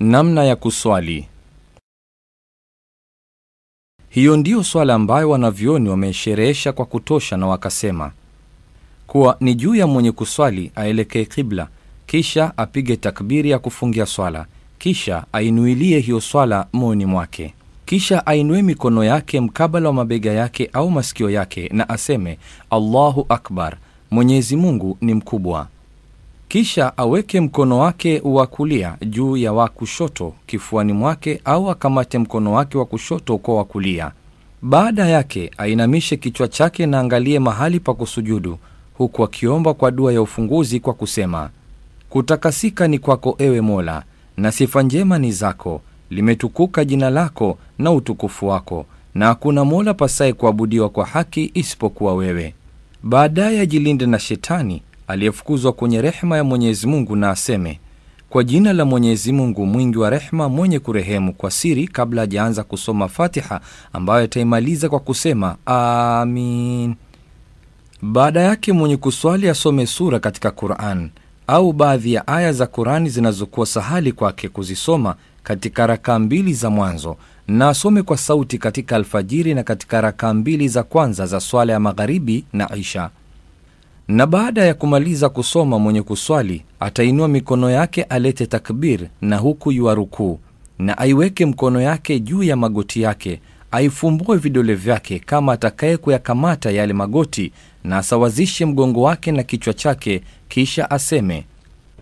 Namna ya kuswali. Hiyo ndiyo swala ambayo wanavyoni wamesherehesha kwa kutosha, na wakasema kuwa ni juu ya mwenye kuswali aelekee kibla, kisha apige takbiri ya kufungia swala, kisha ainuilie hiyo swala moyoni mwake, kisha ainue mikono yake mkabala wa mabega yake au masikio yake, na aseme Allahu akbar, Mwenyezi Mungu ni mkubwa. Kisha aweke mkono wake wa kulia juu ya wa kushoto kifuani mwake, au akamate mkono wake wa kushoto kwa wa kulia. Baada yake ainamishe kichwa chake na angalie mahali pa kusujudu, huku akiomba kwa dua ya ufunguzi kwa kusema: kutakasika ni kwako, ewe Mola, na sifa njema ni zako, limetukuka jina lako na utukufu wako, na hakuna mola pasaye kuabudiwa kwa haki isipokuwa wewe. Baadaye ajilinde na shetani aliyefukuzwa kwenye rehema ya Mwenyezi Mungu na aseme kwa jina la Mwenyezi Mungu mwingi wa rehema mwenye kurehemu, kwa siri, kabla hajaanza kusoma Fatiha ambayo ataimaliza kwa kusema amin. Baada yake mwenye kuswali asome sura katika Quran au baadhi ya aya za Qurani zinazokuwa sahali kwake kuzisoma katika rakaa mbili za mwanzo, na asome kwa sauti katika alfajiri na katika rakaa mbili za kwanza za swala ya magharibi na isha na baada ya kumaliza kusoma, mwenye kuswali atainua mikono yake alete takbir, na huku yuarukuu, na aiweke mkono yake juu ya magoti yake, aifumbue vidole vyake kama atakaye kuyakamata yale magoti, na asawazishe mgongo wake na kichwa chake, kisha aseme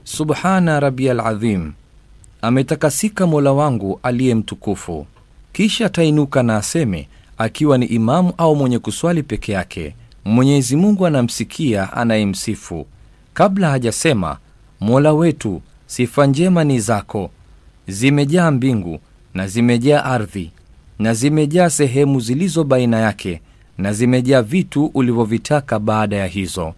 subhana rabial adhim, ametakasika mola wangu aliye mtukufu. Kisha atainuka na aseme, akiwa ni imamu au mwenye kuswali peke yake Mwenyezi Mungu anamsikia anayemsifu. Kabla hajasema mola wetu, sifa njema ni zako, zimejaa mbingu na zimejaa ardhi na zimejaa sehemu zilizo baina yake na zimejaa vitu ulivyovitaka baada ya hizo.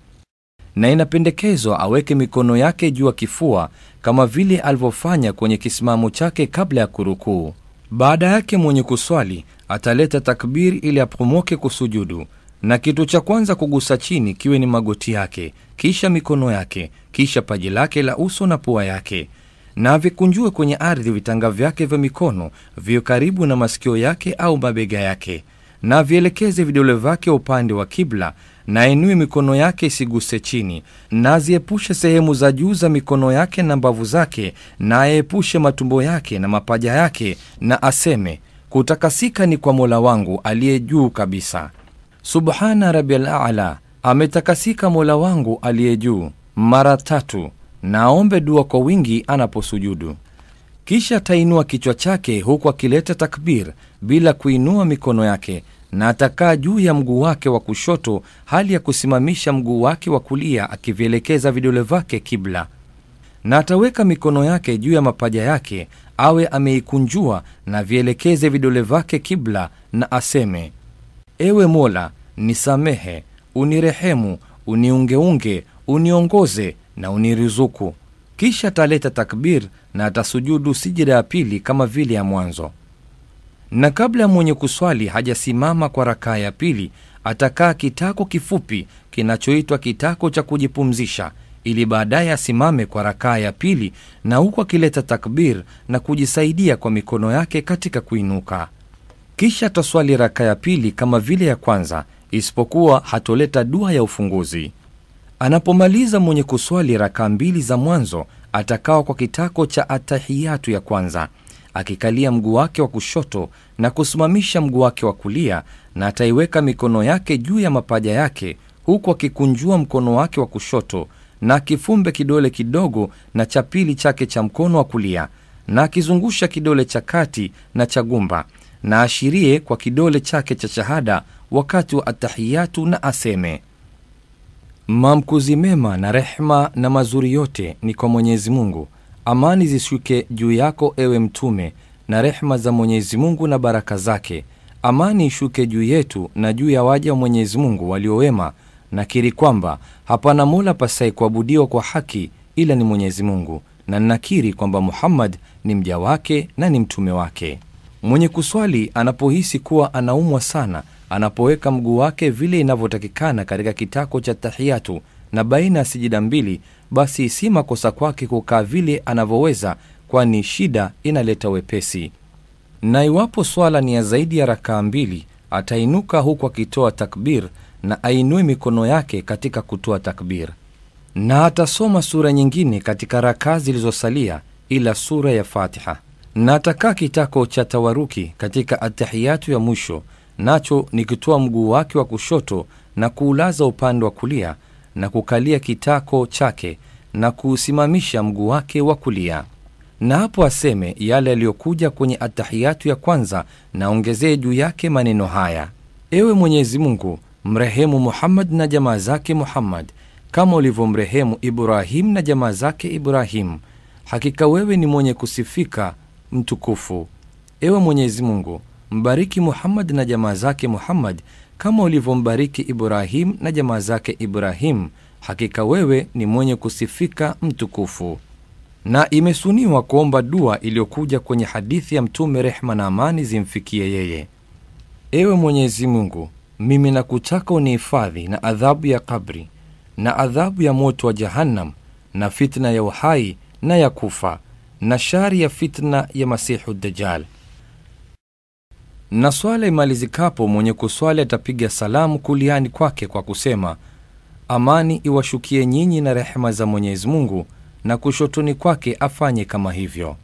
Na inapendekezwa aweke mikono yake juu ya kifua kama vile alivyofanya kwenye kisimamo chake kabla ya kurukuu. Baada yake mwenye kuswali ataleta takbiri ili apomoke kusujudu na kitu cha kwanza kugusa chini kiwe ni magoti yake, kisha mikono yake, kisha paji lake la uso na pua yake, na avikunjue kwenye ardhi vitanga vyake vya mikono viwe karibu na masikio yake au mabega yake, na avielekeze vidole vyake upande wa kibla, na ainue mikono yake isiguse chini, na aziepushe sehemu za juu za mikono yake na mbavu zake, na aepushe matumbo yake na mapaja yake, na aseme kutakasika ni kwa Mola wangu aliye juu kabisa. Subhana rabial a'la, ametakasika mola wangu aliye juu, mara tatu, na aombe dua kwa wingi anaposujudu. Kisha atainua kichwa chake huku akileta takbir bila kuinua mikono yake, na atakaa juu ya mguu wake wa kushoto, hali ya kusimamisha mguu wake wa kulia, akivielekeza vidole vyake kibla, na ataweka mikono yake juu ya mapaja yake, awe ameikunjua, na vielekeze vidole vyake kibla, na aseme Ewe Mola, nisamehe, unirehemu, uniungeunge, uniongoze na uniruzuku. Kisha ataleta takbir na atasujudu sijida ya pili kama vile ya mwanzo. Na kabla ya mwenye kuswali hajasimama kwa rakaa ya pili, atakaa kitako kifupi kinachoitwa kitako cha kujipumzisha, ili baadaye asimame kwa rakaa ya pili, na huku akileta takbir na kujisaidia kwa mikono yake katika kuinuka. Kisha ataswali rakaa ya pili kama vile ya kwanza, isipokuwa hatoleta dua ya ufunguzi. Anapomaliza mwenye kuswali rakaa mbili za mwanzo, atakawa kwa kitako cha atahiyatu ya kwanza, akikalia mguu wake wa kushoto na kusimamisha mguu wake wa kulia, na ataiweka mikono yake juu ya mapaja yake, huku akikunjua mkono wake wa kushoto na akifumbe kidole kidogo na cha pili chake cha mkono wa kulia, na akizungusha kidole cha kati na cha gumba na ashirie kwa kidole chake cha shahada wakati wa atahiyatu na aseme, mamkuzi mema na rehma na mazuri yote ni kwa Mwenyezi Mungu. Amani zishuke juu yako ewe Mtume, na rehma za Mwenyezi Mungu na baraka zake. Amani ishuke juu yetu na juu ya waja wa Mwenyezi Mungu waliowema. Nakiri kwamba hapana mola pasaye kuabudiwa kwa haki ila ni Mwenyezi Mungu, na nakiri kwamba Muhammad ni mja wake na ni mtume wake. Mwenye kuswali anapohisi kuwa anaumwa sana, anapoweka mguu wake vile inavyotakikana katika kitako cha tahiyatu na baina ya sijida mbili, basi si makosa kwake kukaa vile anavyoweza kwani shida inaleta wepesi. Na iwapo swala ni ya zaidi ya rakaa mbili, atainuka huku akitoa takbir na ainue mikono yake katika kutoa takbir, na atasoma sura nyingine katika rakaa zilizosalia ila sura ya Fatiha, na atakaa kitako cha tawaruki katika atahiyatu ya mwisho, nacho nikitoa mguu wake wa kushoto na kuulaza upande wa kulia na kukalia kitako chake na kuusimamisha mguu wake wa kulia na hapo aseme yale yaliyokuja kwenye atahiyatu ya kwanza, na ongezee juu yake maneno haya: ewe Mwenyezi Mungu, mrehemu Muhammad na jamaa zake Muhammad kama ulivyomrehemu ibrahimu na jamaa zake ibrahimu Hakika wewe ni mwenye kusifika mtukufu. Ewe Mwenyezi Mungu, mbariki Muhammad na jamaa zake Muhammad kama ulivyombariki Ibrahim na jamaa zake Ibrahim. Hakika wewe ni mwenye kusifika mtukufu na imesuniwa kuomba dua iliyokuja kwenye hadithi ya Mtume, rehma na amani zimfikie yeye: ewe Mwenyezi Mungu, mimi nakutaka unihifadhi na adhabu ya kabri na adhabu ya moto wa Jahannam na fitna ya uhai na ya kufa na shari ya fitna ya Masihu Dajjal. Na swala imalizikapo, mwenye kuswali atapiga salamu kuliani kwake kwa kusema, amani iwashukie nyinyi na rehema za Mwenyezi Mungu na kushotoni kwake afanye kama hivyo.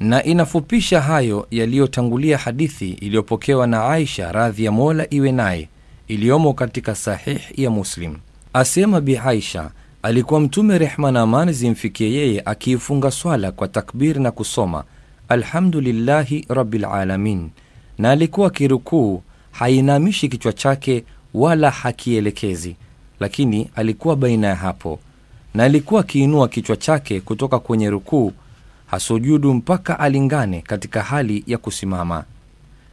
Na inafupisha hayo yaliyotangulia hadithi iliyopokewa na Aisha radhi ya Mola iwe naye, iliyomo katika Sahih ya Muslim. Asema Bi Aisha, alikuwa Mtume rehma na amani zimfikie yeye akiifunga swala kwa takbiri na kusoma alhamdulillahi rabbil alamin, na alikuwa akirukuu hainamishi kichwa chake wala hakielekezi, lakini alikuwa baina ya hapo na alikuwa akiinua kichwa chake kutoka kwenye rukuu hasujudu mpaka alingane katika hali ya kusimama.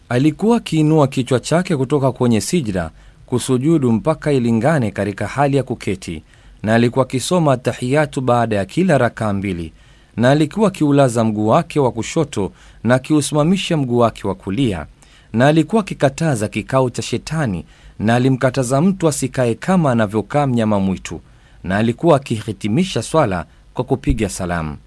Alikuwa akiinua kichwa chake kutoka kwenye sijda kusujudu mpaka ilingane katika hali ya kuketi, na alikuwa akisoma tahiyatu baada ya kila rakaa mbili, na alikuwa akiulaza mguu wake wa kushoto na akiusimamisha mguu wake wa kulia, na alikuwa akikataza kikao cha Shetani, na alimkataza mtu asikae kama anavyokaa mnyama mwitu na alikuwa akihitimisha swala kwa kupiga salamu.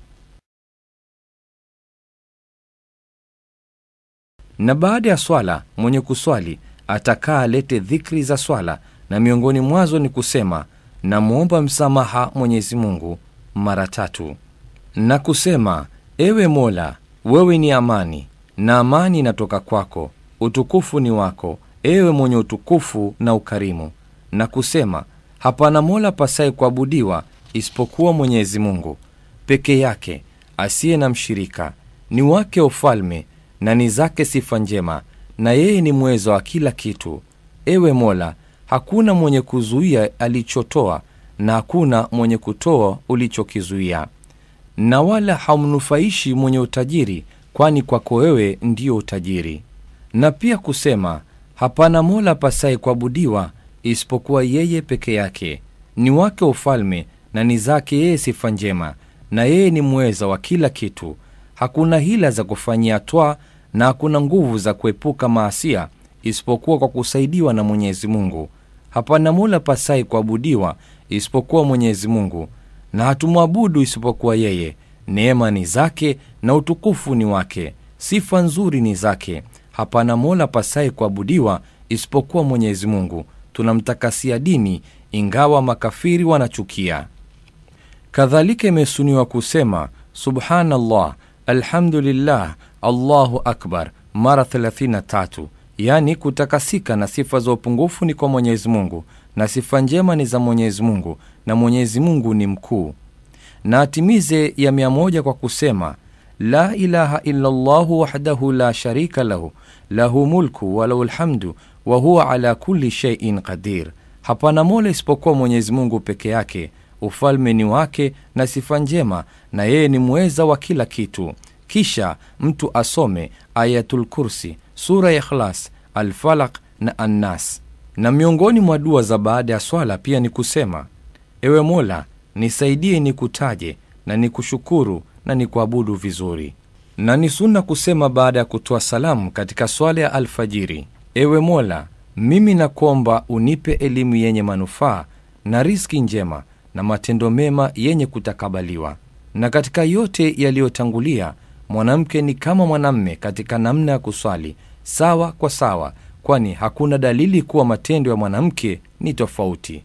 Na baada ya swala mwenye kuswali atakaa alete dhikri za swala, na miongoni mwazo ni kusema namwomba msamaha Mwenyezi Mungu mara tatu, na kusema ewe Mola, wewe ni amani na amani inatoka kwako, utukufu ni wako, ewe mwenye utukufu na ukarimu, na kusema hapana mola pasaye kuabudiwa isipokuwa Mwenyezi Mungu peke yake, asiye na mshirika, ni wake ufalme na ni zake sifa njema, na yeye ni mweza wa kila kitu. Ewe Mola, hakuna mwenye kuzuia alichotoa na hakuna mwenye kutoa ulichokizuia, na wala haumnufaishi mwenye utajiri, kwani kwako wewe ndiyo utajiri. Na pia kusema hapana mola pasaye kuabudiwa isipokuwa yeye peke yake, ni wake ufalme na ni zake yeye sifa njema, na yeye ni mweza wa kila kitu. Hakuna hila za kufanyia twaa na hakuna nguvu za kuepuka maasia isipokuwa kwa kusaidiwa na Mwenyezi Mungu. Hapana mola pasai kuabudiwa isipokuwa Mwenyezi Mungu, na hatumwabudu isipokuwa yeye. Neema ni zake na utukufu ni wake, sifa nzuri ni zake. Hapana mola pasaye kuabudiwa isipokuwa Mwenyezi Mungu. Tunamtakasia dini, ingawa makafiri wanachukia. Kadhalika imesuniwa kusema subhanallah, alhamdulillah, allahu akbar mara 33, yaani kutakasika na sifa za upungufu ni kwa Mwenyezi Mungu na sifa njema ni za Mwenyezi Mungu, na Mwenyezi Mungu ni mkuu. Na atimize ya mia moja kwa kusema la ilaha illa llahu wahdahu la sharika lahu lahu mulku walahu lhamdu wa huwa ala kulli sheiin qadir. Hapana mola isipokuwa Mwenyezi Mungu peke yake, ufalme ni wake na sifa njema, na yeye ni mweza wa kila kitu. Kisha mtu asome Ayatul Kursi, sura ya Ikhlas, Alfalaq na Annas. Na miongoni mwa dua za baada ya swala pia ni kusema ewe Mola, nisaidie nikutaje na nikushukuru na nikuabudu vizuri. Na ni sunna kusema baada ya kutoa salamu katika swala ya alfajiri, ewe Mola, mimi nakuomba unipe elimu yenye manufaa na riski njema na matendo mema yenye kutakabaliwa. Na katika yote yaliyotangulia, mwanamke ni kama mwanamme katika namna ya kuswali, sawa kwa sawa, kwani hakuna dalili kuwa matendo ya mwanamke ni tofauti.